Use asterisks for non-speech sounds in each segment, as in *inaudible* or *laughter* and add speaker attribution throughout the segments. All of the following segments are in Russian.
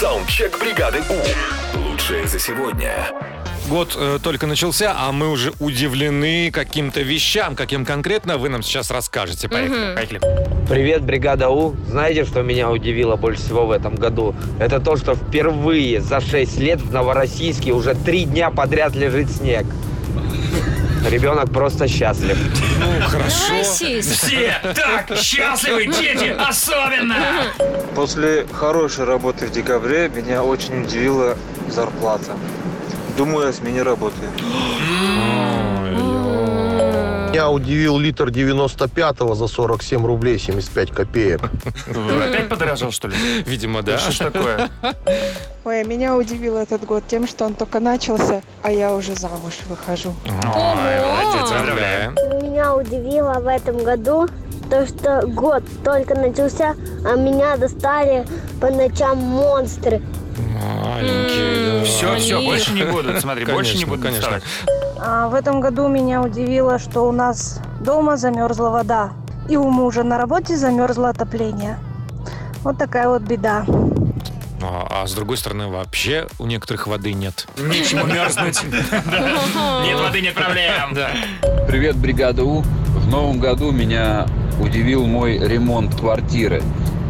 Speaker 1: Саундчек бригады У. Лучшее за сегодня.
Speaker 2: Год э, только начался, а мы уже удивлены каким-то вещам. Каким конкретно, вы нам сейчас расскажете. Поехали. Поехали.
Speaker 3: Привет, бригада У. Знаете, что меня удивило больше всего в этом году? Это то, что впервые за 6 лет в Новороссийске уже три дня подряд лежит снег. Ребенок просто счастлив.
Speaker 2: Ну, хорошо.
Speaker 4: Все так счастливы, дети особенно!
Speaker 5: После хорошей работы в декабре меня очень удивила зарплата. Думаю о смене работы.
Speaker 6: Меня удивил литр 95-го за 47 рублей 75 копеек.
Speaker 4: Опять подорожал, что ли?
Speaker 2: Видимо, да.
Speaker 4: Что ж такое?
Speaker 7: Ой, меня удивил этот год тем, что он только начался, а я уже замуж выхожу.
Speaker 2: Ой, молодец, поздравляем.
Speaker 8: Меня удивило в этом году то, что год только начался, а меня достали по ночам монстры.
Speaker 2: Маленький. да.
Speaker 4: Все, все, больше не будут. Смотри, больше не будут
Speaker 2: конечно.
Speaker 7: А в этом году меня удивило, что у нас дома замерзла вода. И у мужа на работе замерзло отопление. Вот такая вот беда.
Speaker 2: А, а с другой стороны, вообще у некоторых воды нет.
Speaker 4: Нечему мерзнуть. *laughs* Нет воды, нет проблем.
Speaker 9: Привет, бригада У. В новом году меня удивил мой ремонт квартиры.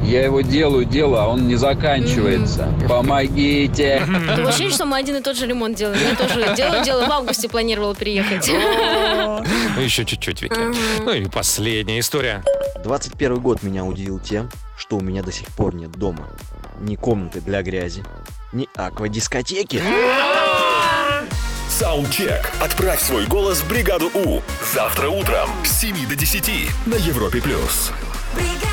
Speaker 9: Я его делаю, делаю, а он не заканчивается. Помогите!
Speaker 10: Ощущение, что мы один и тот же ремонт делаем. Я тоже делаю, делаю. В августе планировала приехать.
Speaker 2: Ну, еще чуть-чуть, Вики. Ну и последняя история.
Speaker 11: 21 год меня удивил тем, что у меня до сих пор нет дома. Ни комнаты для грязи, ни аквадискотеки.
Speaker 1: Саундчек. Отправь свой голос в бригаду У. Завтра утром с 7 до 10 на Европе+. плюс.
Speaker 12: бригада.